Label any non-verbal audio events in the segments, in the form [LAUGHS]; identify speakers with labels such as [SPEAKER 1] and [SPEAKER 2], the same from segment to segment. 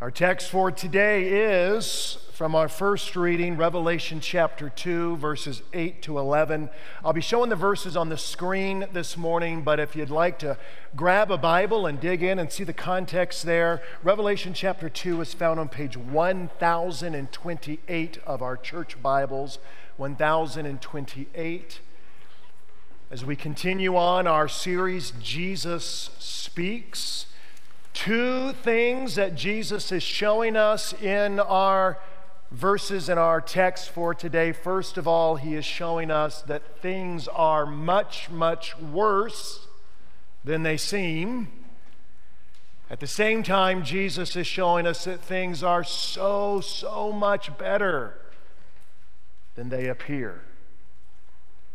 [SPEAKER 1] Our text for today is from our first reading, Revelation chapter 2, verses 8 to 11. I'll be showing the verses on the screen this morning, but if you'd like to grab a Bible and dig in and see the context there, Revelation chapter 2 is found on page 1028 of our church Bibles. 1028. As we continue on our series, Jesus Speaks two things that Jesus is showing us in our verses in our text for today. First of all, he is showing us that things are much, much worse than they seem. At the same time, Jesus is showing us that things are so, so much better than they appear.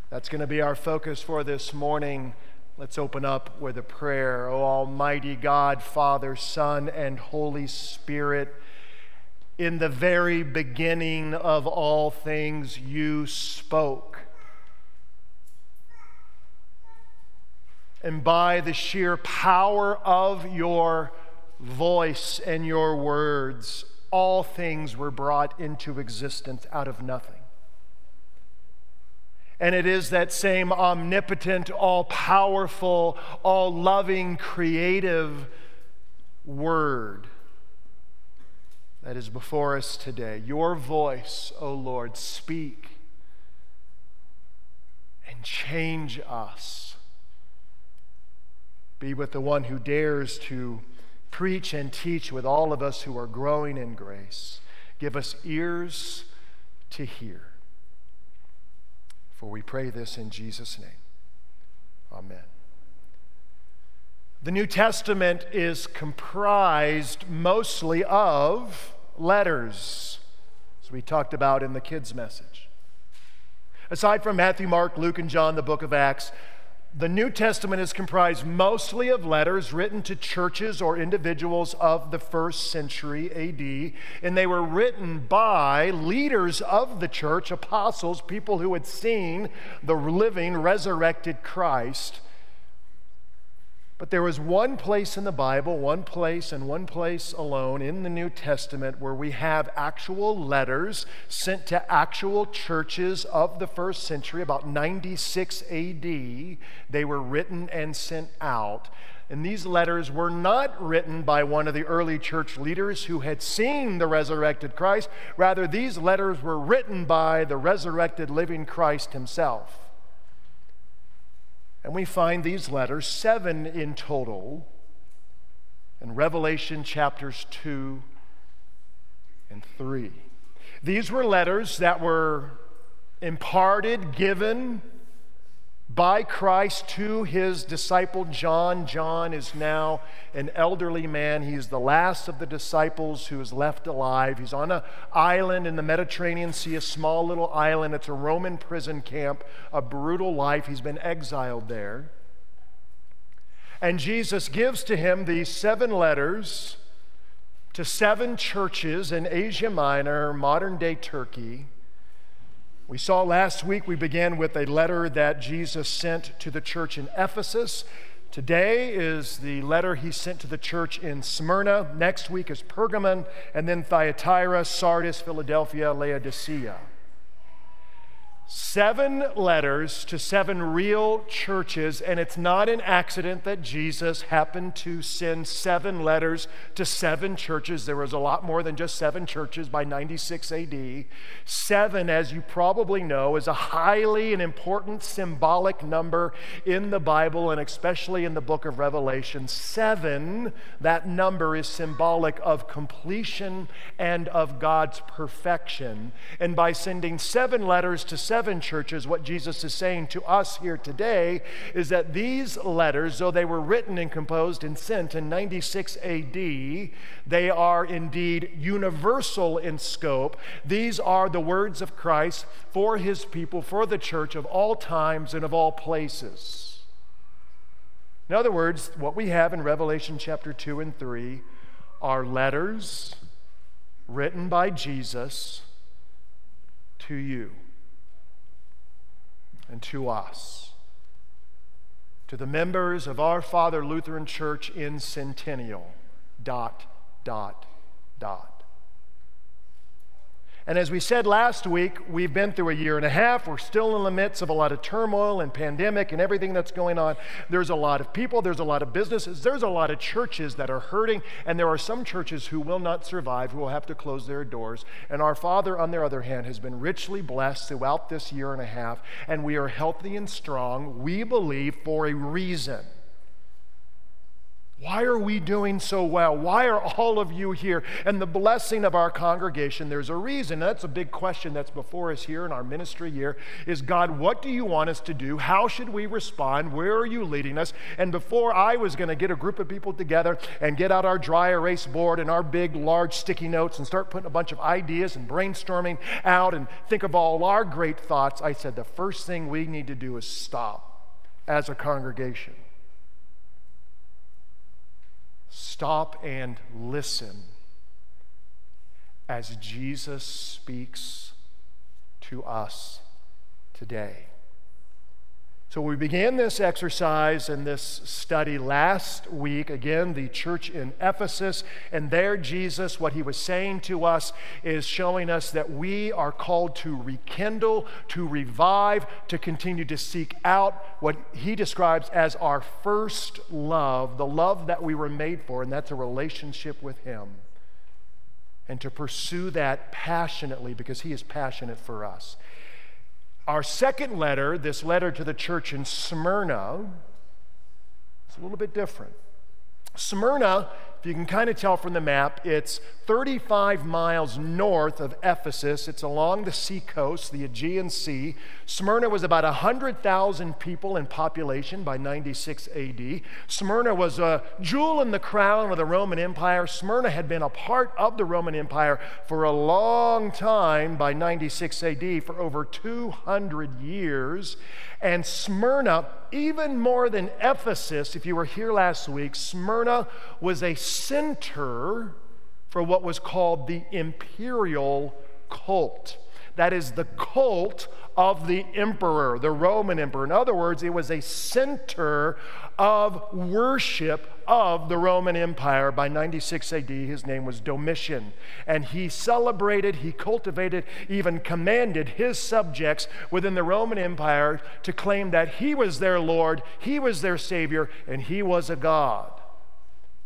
[SPEAKER 1] That's going to be our focus for this morning. Let's open up with a prayer. O oh, Almighty God, Father, Son, and Holy Spirit, in the very beginning of all things, you spoke. And by the sheer power of your voice and your words, all things were brought into existence out of nothing. And it is that same omnipotent, all powerful, all loving, creative word that is before us today. Your voice, O oh Lord, speak and change us. Be with the one who dares to preach and teach with all of us who are growing in grace. Give us ears to hear. For we pray this in Jesus' name. Amen. The New Testament is comprised mostly of letters, as we talked about in the kids' message. Aside from Matthew, Mark, Luke, and John, the book of Acts, the New Testament is comprised mostly of letters written to churches or individuals of the first century AD, and they were written by leaders of the church, apostles, people who had seen the living, resurrected Christ but there was one place in the Bible, one place and one place alone in the New Testament where we have actual letters sent to actual churches of the first century, about 96 AD. They were written and sent out. And these letters were not written by one of the early church leaders who had seen the resurrected Christ. Rather, these letters were written by the resurrected living Christ himself. And we find these letters, seven in total, in Revelation chapters 2 and 3. These were letters that were imparted, given, by Christ to his disciple John. John is now an elderly man. He's the last of the disciples who is left alive. He's on an island in the Mediterranean Sea, a small little island. It's a Roman prison camp, a brutal life. He's been exiled there. And Jesus gives to him these seven letters to seven churches in Asia Minor, modern day Turkey. We saw last week, we began with a letter that Jesus sent to the church in Ephesus. Today is the letter he sent to the church in Smyrna. Next week is Pergamon, and then Thyatira, Sardis, Philadelphia, Laodicea. Seven letters to seven real churches, and it's not an accident that Jesus happened to send seven letters to seven churches. There was a lot more than just seven churches by 96 AD. Seven, as you probably know, is a highly and important symbolic number in the Bible and especially in the book of Revelation. Seven, that number is symbolic of completion and of God's perfection. And by sending seven letters to seven seven churches, what Jesus is saying to us here today is that these letters, though they were written and composed and sent in 96 AD, they are indeed universal in scope. These are the words of Christ for his people, for the church of all times and of all places. In other words, what we have in Revelation chapter 2 and 3 are letters written by Jesus to you and to us. To the members of our Father Lutheran Church in Centennial, dot, dot, dot. And as we said last week, we've been through a year and a half. We're still in the midst of a lot of turmoil and pandemic and everything that's going on. There's a lot of people, there's a lot of businesses, there's a lot of churches that are hurting, and there are some churches who will not survive, who will have to close their doors. And our Father, on the other hand, has been richly blessed throughout this year and a half, and we are healthy and strong, we believe, for a reason. Why are we doing so well? Why are all of you here? And the blessing of our congregation, there's a reason. That's a big question that's before us here in our ministry year is God, what do you want us to do? How should we respond? Where are you leading us? And before I was going to get a group of people together and get out our dry erase board and our big, large sticky notes and start putting a bunch of ideas and brainstorming out and think of all our great thoughts, I said the first thing we need to do is stop as a congregation Stop and listen as Jesus speaks to us today. So, we began this exercise and this study last week. Again, the church in Ephesus. And there, Jesus, what he was saying to us is showing us that we are called to rekindle, to revive, to continue to seek out what he describes as our first love, the love that we were made for, and that's a relationship with him. And to pursue that passionately because he is passionate for us. Our second letter, this letter to the church in Smyrna, is a little bit different. Smyrna if you can kind of tell from the map, it's 35 miles north of Ephesus. It's along the seacoast, the Aegean Sea. Smyrna was about 100,000 people in population by 96 AD. Smyrna was a jewel in the crown of the Roman Empire. Smyrna had been a part of the Roman Empire for a long time by 96 AD, for over 200 years. And Smyrna, even more than Ephesus, if you were here last week, Smyrna was a center for what was called the imperial cult. That is the cult of the emperor, the Roman emperor. In other words, it was a center of worship of the Roman Empire. By 96 AD, his name was Domitian. And he celebrated, he cultivated, even commanded his subjects within the Roman Empire to claim that he was their Lord, he was their Savior, and he was a God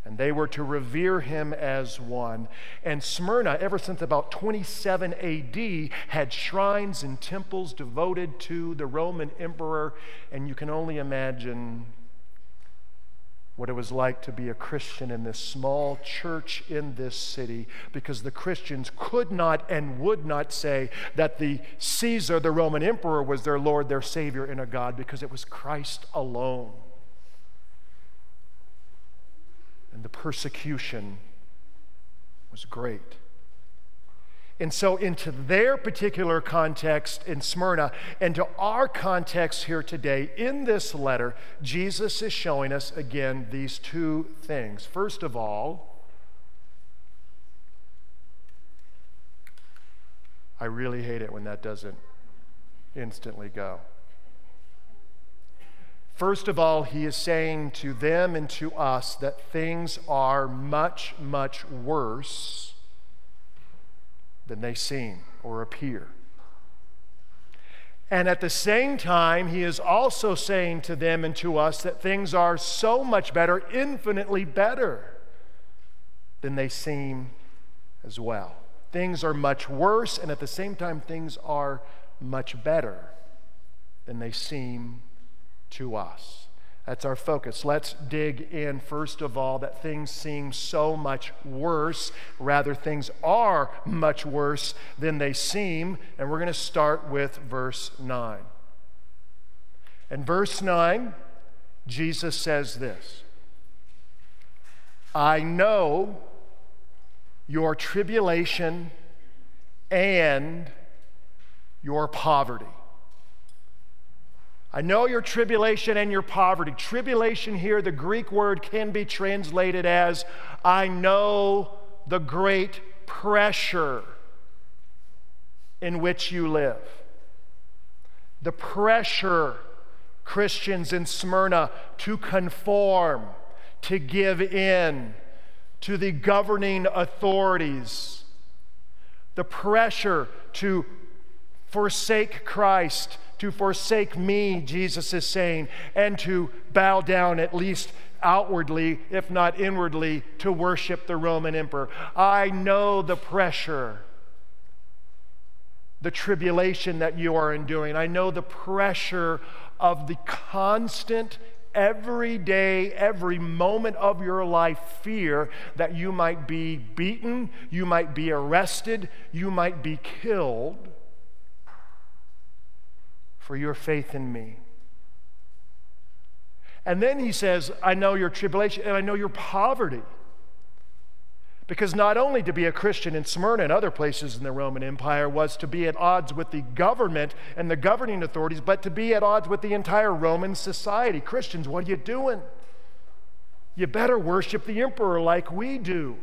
[SPEAKER 1] and they were to revere him as one. And Smyrna, ever since about 27 AD, had shrines and temples devoted to the Roman emperor. And you can only imagine what it was like to be a Christian in this small church in this city because the Christians could not and would not say that the Caesar, the Roman emperor, was their Lord, their Savior, and a God because it was Christ alone. And the persecution was great. And so, into their particular context in Smyrna, and to our context here today, in this letter, Jesus is showing us again these two things. First of all, I really hate it when that doesn't instantly go. First of all, he is saying to them and to us that things are much, much worse than they seem or appear. And at the same time, he is also saying to them and to us that things are so much better, infinitely better than they seem as well. Things are much worse, and at the same time, things are much better than they seem to us. That's our focus. Let's dig in, first of all, that things seem so much worse. Rather, things are much worse than they seem. And we're going to start with verse 9. In verse 9, Jesus says this I know your tribulation and your poverty I know your tribulation and your poverty. Tribulation here, the Greek word can be translated as I know the great pressure in which you live. The pressure, Christians in Smyrna, to conform, to give in, to the governing authorities, the pressure to forsake Christ, to forsake me, Jesus is saying, and to bow down at least outwardly, if not inwardly, to worship the Roman emperor. I know the pressure, the tribulation that you are enduring. I know the pressure of the constant every day, every moment of your life fear that you might be beaten, you might be arrested, you might be killed for your faith in me. And then he says, I know your tribulation and I know your poverty. Because not only to be a Christian in Smyrna and other places in the Roman Empire was to be at odds with the government and the governing authorities, but to be at odds with the entire Roman society. Christians, what are you doing? You better worship the emperor like we do.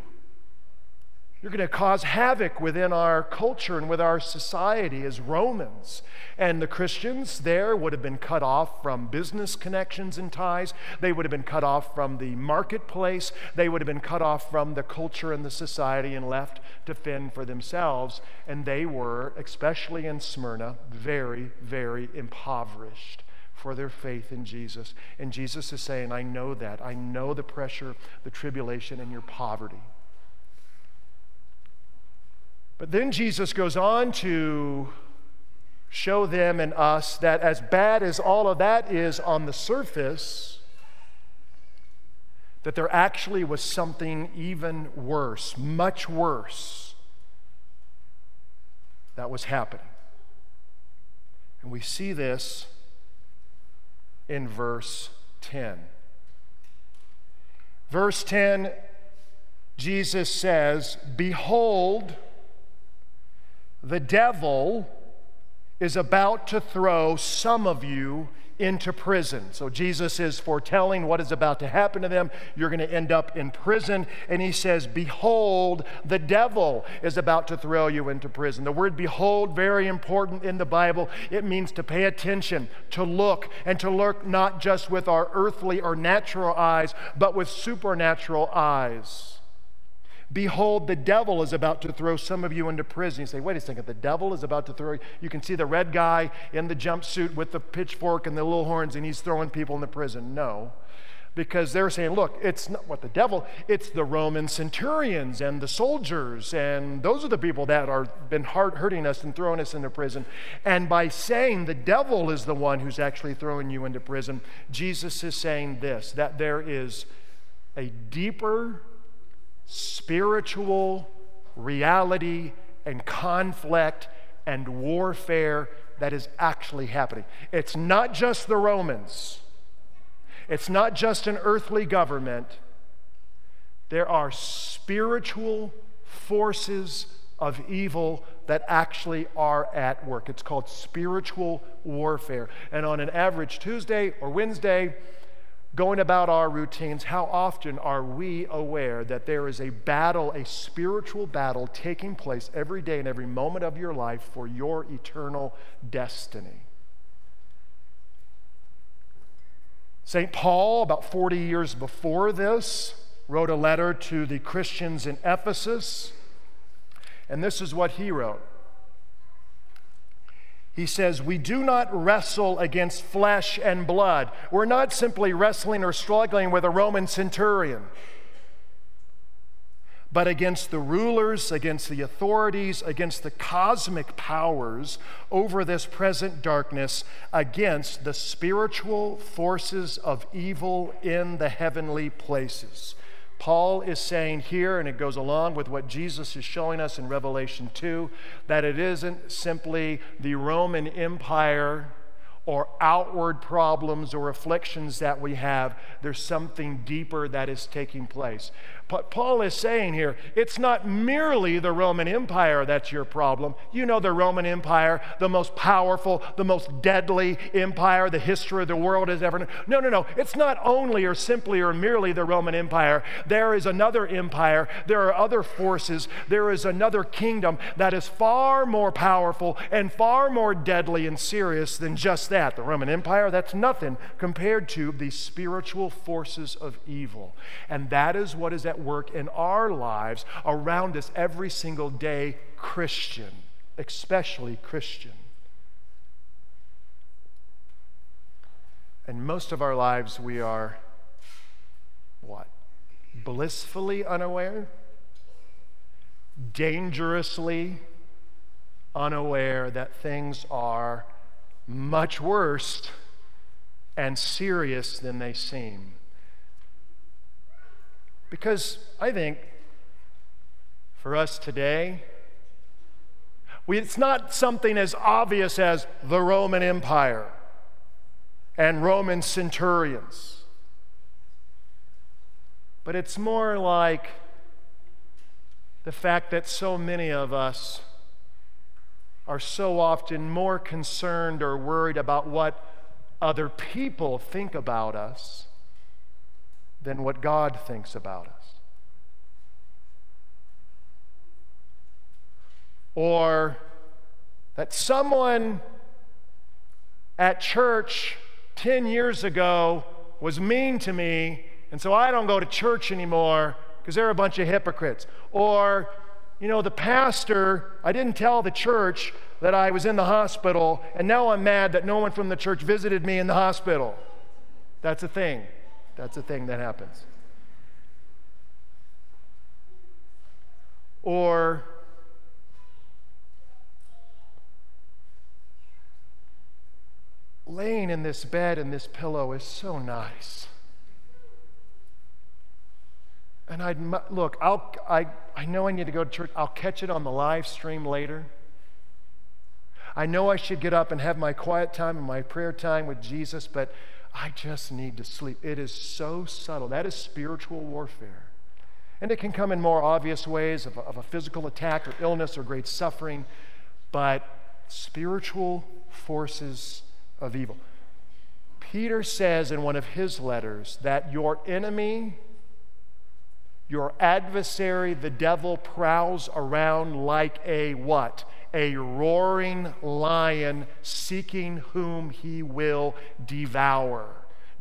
[SPEAKER 1] You're going to cause havoc within our culture and with our society as Romans. And the Christians there would have been cut off from business connections and ties. They would have been cut off from the marketplace. They would have been cut off from the culture and the society and left to fend for themselves. And they were, especially in Smyrna, very, very impoverished for their faith in Jesus. And Jesus is saying, I know that. I know the pressure, the tribulation, and your poverty. But then Jesus goes on to show them and us that as bad as all of that is on the surface, that there actually was something even worse, much worse, that was happening. And we see this in verse 10. Verse 10, Jesus says, Behold, the devil is about to throw some of you into prison. So Jesus is foretelling what is about to happen to them. You're going to end up in prison. And he says, Behold, the devil is about to throw you into prison. The word behold, very important in the Bible. It means to pay attention, to look, and to look not just with our earthly or natural eyes, but with supernatural eyes. Behold, the devil is about to throw some of you into prison. You say, wait a second, the devil is about to throw. You can see the red guy in the jumpsuit with the pitchfork and the little horns, and he's throwing people into prison. No. Because they're saying, look, it's not what the devil, it's the Roman centurions and the soldiers, and those are the people that are been hard, hurting us and throwing us into prison. And by saying the devil is the one who's actually throwing you into prison, Jesus is saying this that there is a deeper spiritual reality and conflict and warfare that is actually happening. It's not just the Romans, it's not just an earthly government. There are spiritual forces of evil that actually are at work. It's called spiritual warfare. And on an average Tuesday or Wednesday, going about our routines, how often are we aware that there is a battle, a spiritual battle taking place every day and every moment of your life for your eternal destiny? St. Paul, about 40 years before this, wrote a letter to the Christians in Ephesus, and this is what he wrote he says, We do not wrestle against flesh and blood. We're not simply wrestling or struggling with a Roman centurion, but against the rulers, against the authorities, against the cosmic powers over this present darkness, against the spiritual forces of evil in the heavenly places. Paul is saying here, and it goes along with what Jesus is showing us in Revelation 2, that it isn't simply the Roman Empire or outward problems or afflictions that we have, there's something deeper that is taking place. But Paul is saying here, it's not merely the Roman Empire that's your problem. You know, the Roman Empire, the most powerful, the most deadly empire the history of the world has ever known. No, no, no. It's not only or simply or merely the Roman Empire. There is another empire, there are other forces, there is another kingdom that is far more powerful and far more deadly and serious than just that? The Roman Empire? That's nothing compared to the spiritual forces of evil. And that is what is at work in our lives around us every single day, Christian, especially Christian. And most of our lives, we are what? Blissfully unaware? Dangerously unaware that things are much worse and serious than they seem. Because I think for us today, we, it's not something as obvious as the Roman Empire and Roman centurions. But it's more like the fact that so many of us are so often more concerned or worried about what other people think about us than what God thinks about us. Or that someone at church 10 years ago was mean to me, and so I don't go to church anymore because they're a bunch of hypocrites. Or, you know, the pastor, I didn't tell the church that I was in the hospital, and now I'm mad that no one from the church visited me in the hospital. That's a thing. That's a thing that happens. Or, laying in this bed and this pillow is so nice. And I'd look, I'll, I, I know I need to go to church. I'll catch it on the live stream later. I know I should get up and have my quiet time and my prayer time with Jesus, but I just need to sleep. It is so subtle. That is spiritual warfare. And it can come in more obvious ways of a, of a physical attack or illness or great suffering, but spiritual forces of evil. Peter says in one of his letters that your enemy, your adversary, the devil, prowls around like a what? A roaring lion seeking whom he will devour.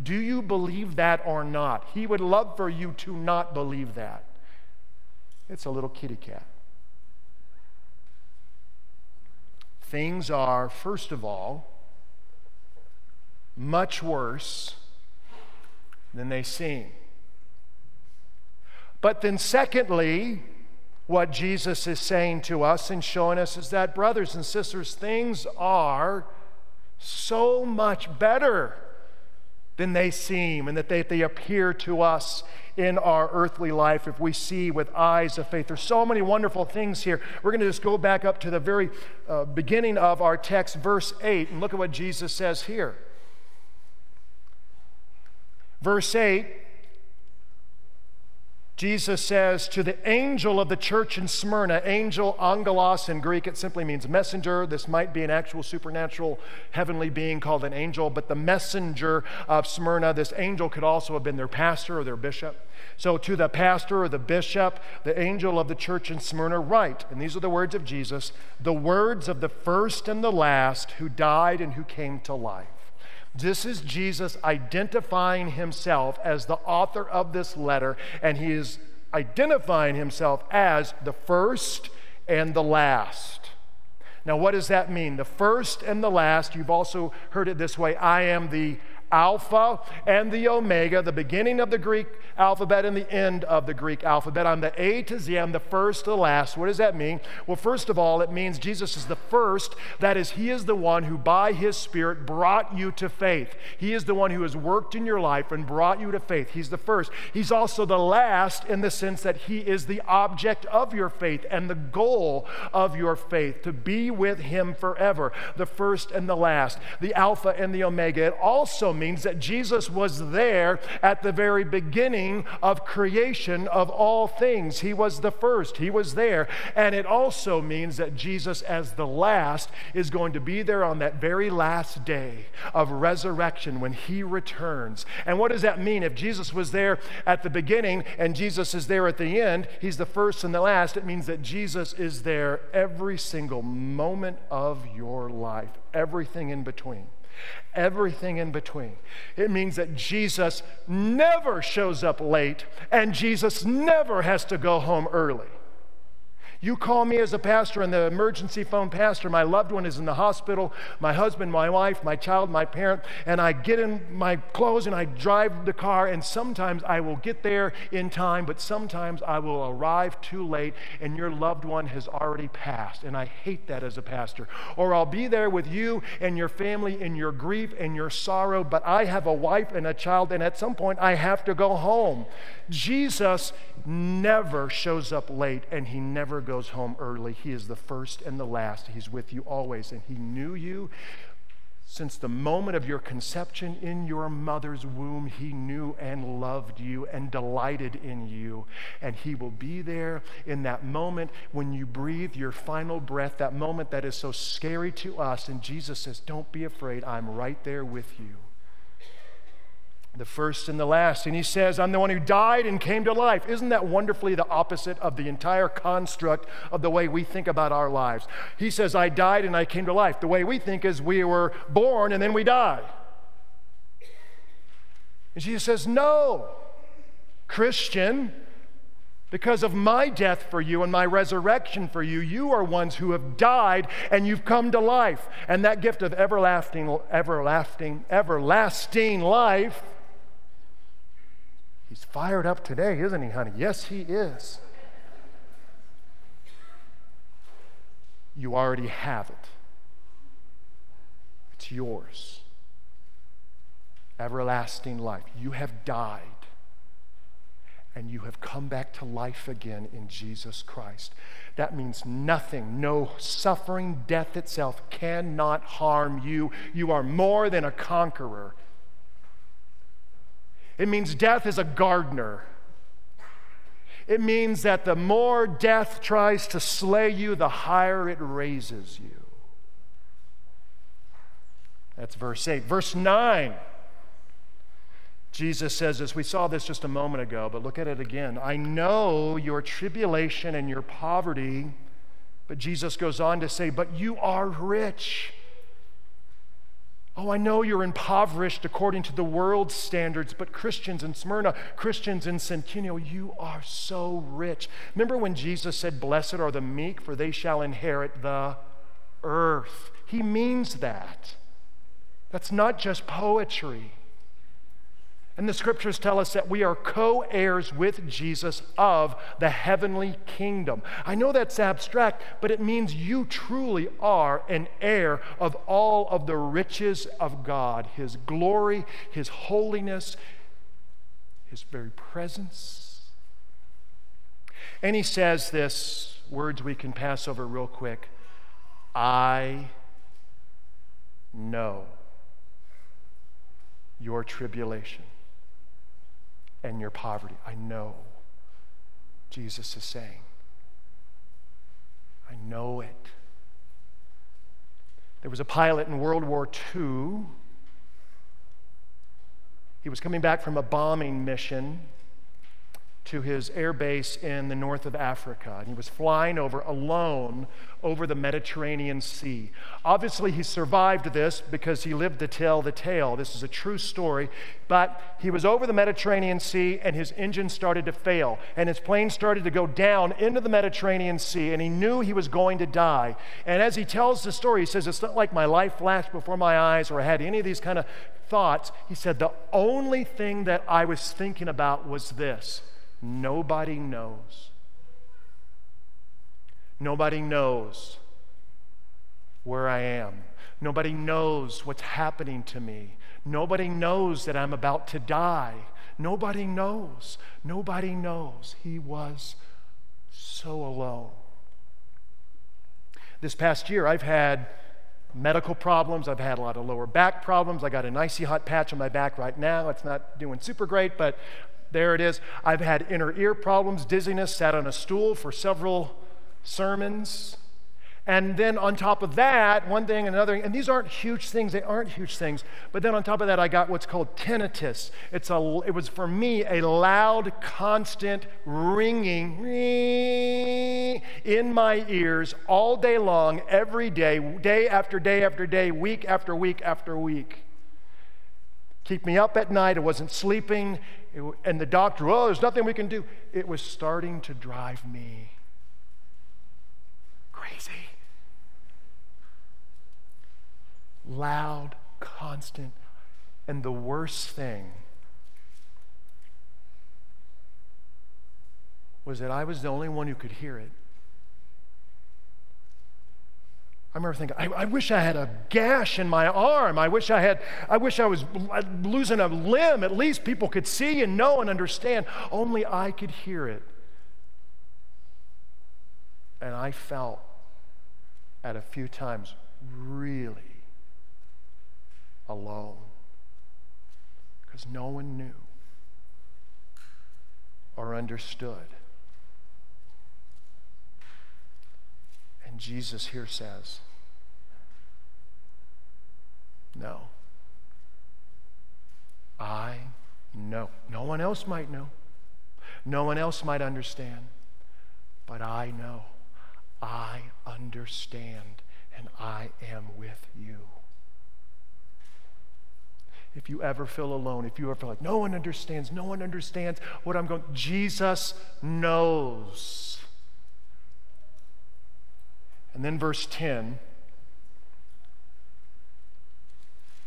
[SPEAKER 1] Do you believe that or not? He would love for you to not believe that. It's a little kitty cat. Things are, first of all, much worse than they seem. But then, secondly, what Jesus is saying to us and showing us is that, brothers and sisters, things are so much better than they seem and that they, they appear to us in our earthly life if we see with eyes of faith. There's so many wonderful things here. We're going to just go back up to the very uh, beginning of our text, verse 8, and look at what Jesus says here. Verse 8, Jesus says to the angel of the church in Smyrna, angel angelos in Greek, it simply means messenger. This might be an actual supernatural heavenly being called an angel, but the messenger of Smyrna, this angel could also have been their pastor or their bishop. So to the pastor or the bishop, the angel of the church in Smyrna, write, and these are the words of Jesus, the words of the first and the last who died and who came to life. This is Jesus identifying himself as the author of this letter, and he is identifying himself as the first and the last. Now, what does that mean? The first and the last, you've also heard it this way I am the Alpha and the Omega, the beginning of the Greek alphabet and the end of the Greek alphabet. I'm the A to Z, I'm the first to the last. What does that mean? Well, first of all, it means Jesus is the first. That is, He is the one who, by His Spirit, brought you to faith. He is the one who has worked in your life and brought you to faith. He's the first. He's also the last in the sense that He is the object of your faith and the goal of your faith, to be with Him forever. The first and the last, the Alpha and the Omega. It also means means that Jesus was there at the very beginning of creation of all things. He was the first, He was there. And it also means that Jesus, as the last, is going to be there on that very last day of resurrection when He returns. And what does that mean? If Jesus was there at the beginning and Jesus is there at the end, He's the first and the last, it means that Jesus is there every single moment of your life, everything in between. Everything in between. It means that Jesus never shows up late and Jesus never has to go home early. You call me as a pastor and the emergency phone pastor, my loved one is in the hospital, my husband, my wife, my child, my parent, and I get in my clothes and I drive the car, and sometimes I will get there in time, but sometimes I will arrive too late and your loved one has already passed. And I hate that as a pastor. Or I'll be there with you and your family in your grief and your sorrow, but I have a wife and a child, and at some point I have to go home. Jesus never shows up late and he never goes home early. He is the first and the last. He's with you always. And he knew you since the moment of your conception in your mother's womb. He knew and loved you and delighted in you. And he will be there in that moment when you breathe your final breath, that moment that is so scary to us. And Jesus says, Don't be afraid. I'm right there with you the first and the last. And he says, I'm the one who died and came to life. Isn't that wonderfully the opposite of the entire construct of the way we think about our lives? He says, I died and I came to life. The way we think is we were born and then we die. And Jesus says, No, Christian, because of my death for you and my resurrection for you, you are ones who have died and you've come to life. And that gift of everlasting, everlasting, everlasting life He's fired up today, isn't he, honey? Yes, he is. You already have it, it's yours. Everlasting life. You have died and you have come back to life again in Jesus Christ. That means nothing, no suffering, death itself cannot harm you. You are more than a conqueror it means death is a gardener. It means that the more death tries to slay you, the higher it raises you. That's verse 8. Verse 9. Jesus says this. We saw this just a moment ago, but look at it again. I know your tribulation and your poverty, but Jesus goes on to say, But you are rich. Oh, I know you're impoverished according to the world's standards, but Christians in Smyrna, Christians in Centennial, you are so rich. Remember when Jesus said, Blessed are the meek, for they shall inherit the earth? He means that. That's not just poetry. And the scriptures tell us that we are co heirs with Jesus of the heavenly kingdom. I know that's abstract, but it means you truly are an heir of all of the riches of God His glory, His holiness, His very presence. And He says this words we can pass over real quick I know your tribulation and your poverty. I know. Jesus is saying, I know it. There was a pilot in World War II. He was coming back from a bombing mission to his air base in the north of Africa. And he was flying over alone over the Mediterranean Sea. Obviously, he survived this because he lived to tell the tale. This is a true story. But he was over the Mediterranean Sea and his engine started to fail. And his plane started to go down into the Mediterranean Sea. And he knew he was going to die. And as he tells the story, he says, It's not like my life flashed before my eyes or I had any of these kind of thoughts. He said, The only thing that I was thinking about was this Nobody knows. Nobody knows where I am. Nobody knows what's happening to me. Nobody knows that I'm about to die. Nobody knows. Nobody knows. He was so alone. This past year, I've had medical problems. I've had a lot of lower back problems. I got an icy hot patch on my back right now. It's not doing super great, but there it is. I've had inner ear problems, dizziness, sat on a stool for several sermons. And then on top of that, one thing, and another, and these aren't huge things, they aren't huge things. But then on top of that, I got what's called tinnitus. It's a, it was for me a loud, constant ringing in my ears all day long, every day, day after day after day, week after week after week. Keep me up at night. I wasn't sleeping. It, and the doctor, oh, there's nothing we can do. It was starting to drive me crazy. loud, constant. And the worst thing was that I was the only one who could hear it. I remember thinking, I, I, wish I had a gash in my arm. I wish I had, I wish I was losing a limb. At least people could see and know and understand. Only I could hear it. And I felt at a few times really alone because no one knew or understood. And Jesus here says, No. I know. No one else might know. No one else might understand. But I know. I understand. And I am with you if you ever feel alone, if you ever feel like no one understands, no one understands what I'm going, Jesus knows. And then verse 10.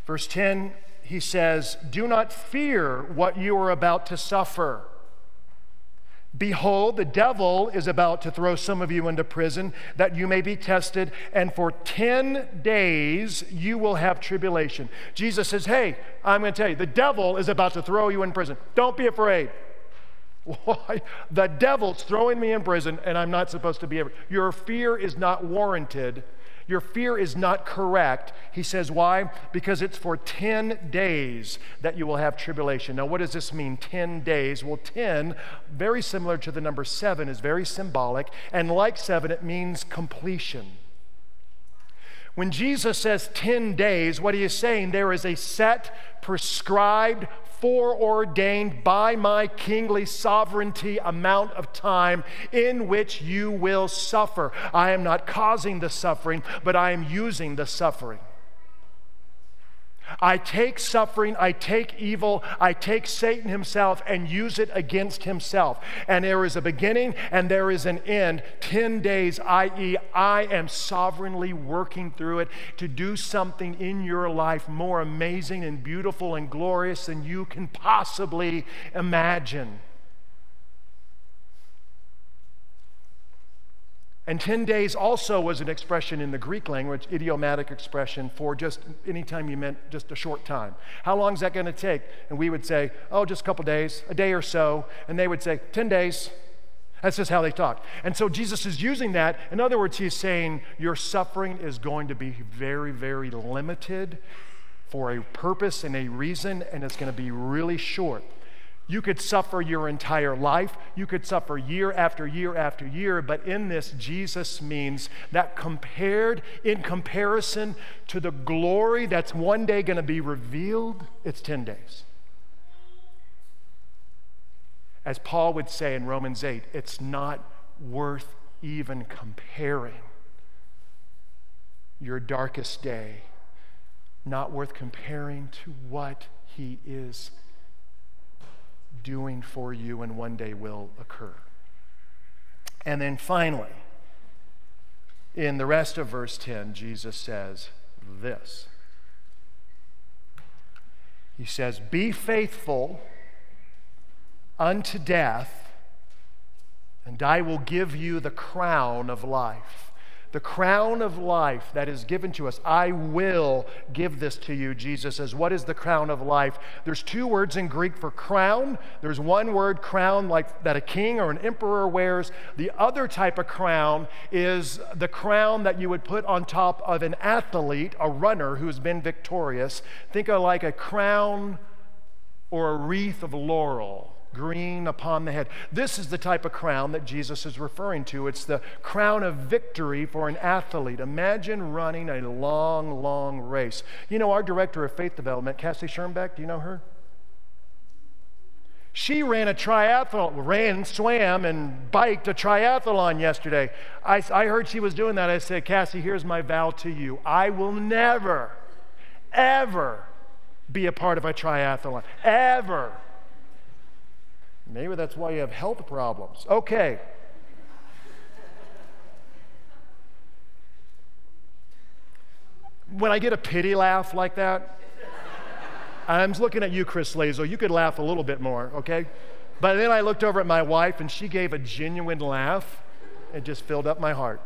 [SPEAKER 1] Verse 10, he says, Do not fear what you are about to suffer. Behold, the devil is about to throw some of you into prison that you may be tested, and for 10 days you will have tribulation. Jesus says, Hey, I'm going to tell you, the devil is about to throw you in prison. Don't be afraid. Why? The devil's throwing me in prison, and I'm not supposed to be. Your fear is not warranted your fear is not correct. He says, Why? Because it's for 10 days that you will have tribulation. Now, what does this mean, 10 days? Well, 10, very similar to the number 7, is very symbolic. And like 7, it means completion. When Jesus says 10 days, what he is saying, there is a set, prescribed, foreordained by my kingly sovereignty amount of time in which you will suffer. I am not causing the suffering, but I am using the suffering. I take suffering, I take evil, I take Satan himself and use it against himself. And there is a beginning and there is an end. 10 days, i.e., I am sovereignly working through it to do something in your life more amazing and beautiful and glorious than you can possibly imagine. And 10 days also was an expression in the Greek language, idiomatic expression for just any time you meant just a short time. How long is that going to take? And we would say, oh, just a couple days, a day or so. And they would say, 10 days. That's just how they talk. And so Jesus is using that. In other words, he's saying your suffering is going to be very, very limited for a purpose and a reason, and it's going to be really short. You could suffer your entire life. You could suffer year after year after year. But in this, Jesus means that compared, in comparison to the glory that's one day going to be revealed, it's 10 days. As Paul would say in Romans 8, it's not worth even comparing your darkest day, not worth comparing to what he is doing for you and one day will occur. And then finally, in the rest of verse 10, Jesus says this He says, Be faithful unto death, and I will give you the crown of life the crown of life that is given to us. I will give this to you, Jesus says. What is the crown of life? There's two words in Greek for crown. There's one word, crown, like that a king or an emperor wears. The other type of crown is the crown that you would put on top of an athlete, a runner who's been victorious. Think of like a crown or a wreath of laurel green upon the head. This is the type of crown that Jesus is referring to. It's the crown of victory for an athlete. Imagine running a long, long race. You know, our director of faith development, Cassie Schoenbeck, do you know her? She ran a triathlon, ran, swam, and biked a triathlon yesterday. I, I heard she was doing that. I said, Cassie, here's my vow to you. I will never, ever be a part of a triathlon. Ever. Maybe that's why you have health problems. Okay. When I get a pity laugh like that, I'm looking at you, Chris Lazo. You could laugh a little bit more, okay? But then I looked over at my wife and she gave a genuine laugh and just filled up my heart.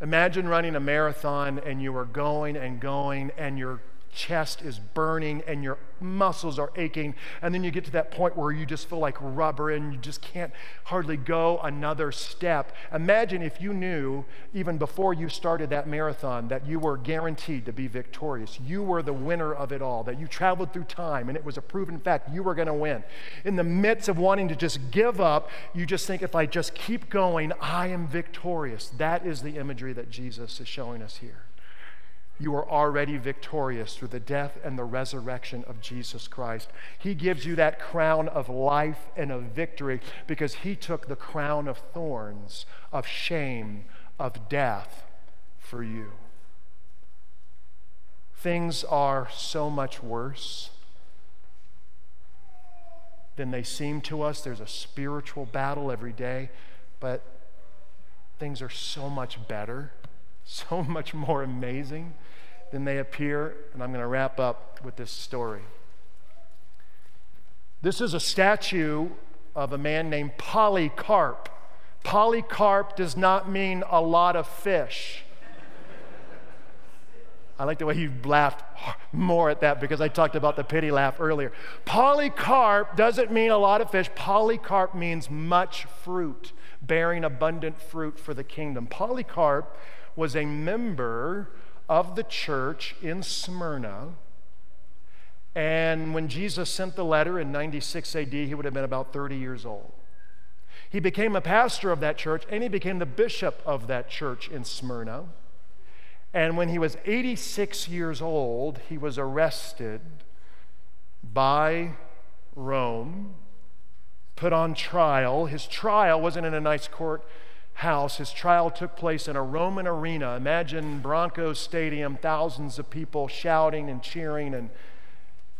[SPEAKER 1] Imagine running a marathon and you are going and going and you're chest is burning and your muscles are aching. And then you get to that point where you just feel like rubber and you just can't hardly go another step. Imagine if you knew, even before you started that marathon, that you were guaranteed to be victorious. You were the winner of it all, that you traveled through time and it was a proven fact you were going to win. In the midst of wanting to just give up, you just think, if I just keep going, I am victorious. That is the imagery that Jesus is showing us here you are already victorious through the death and the resurrection of Jesus Christ. He gives you that crown of life and of victory because He took the crown of thorns, of shame, of death for you. Things are so much worse than they seem to us. There's a spiritual battle every day, but things are so much better, so [LAUGHS] much more amazing than they appear. And I'm going to wrap up with this story. This is a statue of a man named Polycarp. Polycarp does not mean a lot of fish. I like the way you laughed more at that because I talked about the pity laugh earlier. Polycarp doesn't mean a lot of fish. Polycarp means much fruit, bearing abundant fruit for the kingdom. Polycarp was a member of the church in Smyrna. And when Jesus sent the letter in 96 AD, he would have been about 30 years old. He became a pastor of that church and he became the bishop of that church in Smyrna. And when he was 86 years old, he was arrested by Rome, put on trial. His trial wasn't in a nice court house. His trial took place in a Roman arena. Imagine Broncos Stadium, thousands of people shouting and cheering and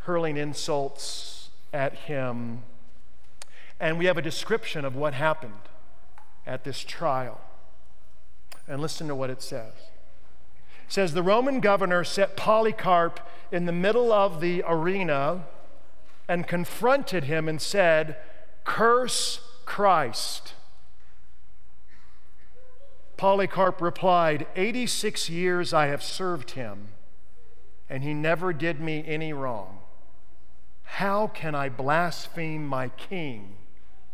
[SPEAKER 1] hurling insults at him. And we have a description of what happened at this trial. And listen to what it says. It says the Roman governor set Polycarp in the middle of the arena and confronted him and said, Curse Christ. Polycarp replied, 86 years I have served him, and he never did me any wrong. How can I blaspheme my king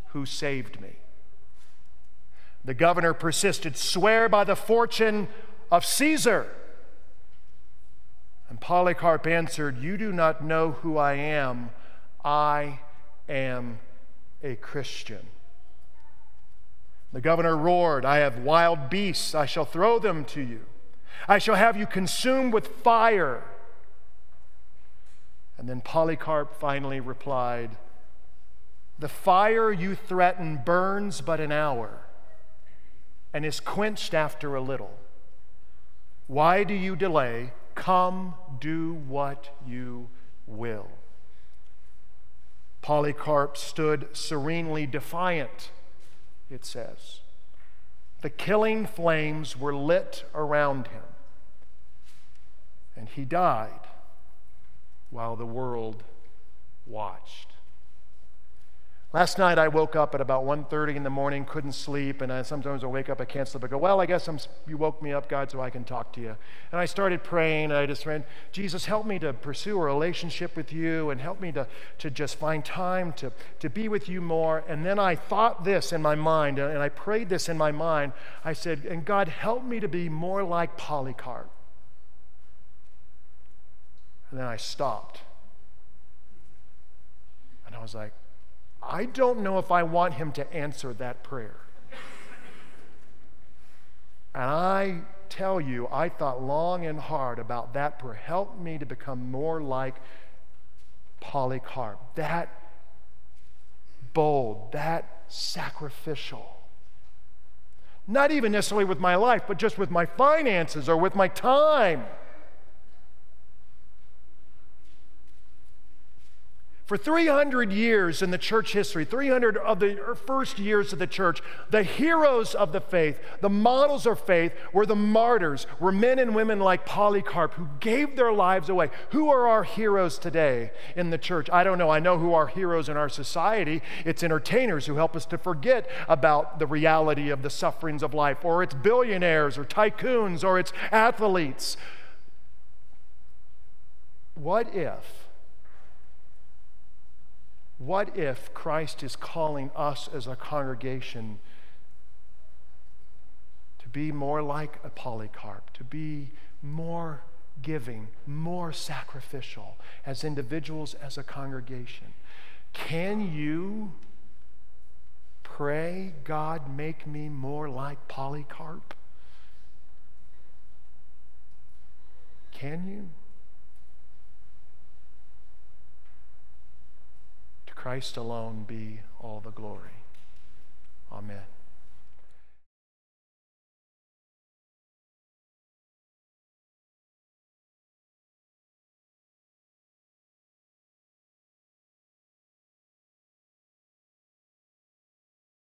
[SPEAKER 1] who saved me? The governor persisted, Swear by the fortune of Caesar. And Polycarp answered, You do not know who I am. I am a Christian. The governor roared, I have wild beasts, I shall throw them to you. I shall have you consumed with fire. And then Polycarp finally replied, The fire you threaten burns but an hour and is quenched after a little. Why do you delay? Come, do what you will. Polycarp stood serenely defiant it says. The killing flames were lit around him, and he died while the world watched. Last night I woke up at about 1.30 in the morning, couldn't sleep, and I, sometimes I wake up, I can't sleep. I go, well, I guess I'm, you woke me up, God, so I can talk to you. And I started praying, and I just ran, Jesus, help me to pursue a relationship with you, and help me to, to just find time to, to be with you more. And then I thought this in my mind, and I prayed this in my mind. I said, and God, help me to be more like Polycarp. And then I stopped And I was like, I don't know if I want him to answer that prayer. And I tell you, I thought long and hard about that prayer. Help me to become more like Polycarp. That bold, that sacrificial. Not even necessarily with my life, but just with my finances or with my time. For 300 years in the church history, 300 of the first years of the church, the heroes of the faith, the models of faith were the martyrs, were men and women like Polycarp who gave their lives away. Who are our heroes today in the church? I don't know. I know who are heroes in our society. It's entertainers who help us to forget about the reality of the sufferings of life, or it's billionaires or tycoons, or it's athletes. What if? What if Christ is calling us as a congregation to be more like a Polycarp, to be more giving, more sacrificial as individuals, as a congregation? Can you pray, God, make me more like Polycarp? Can you? Christ alone be all the glory. Amen.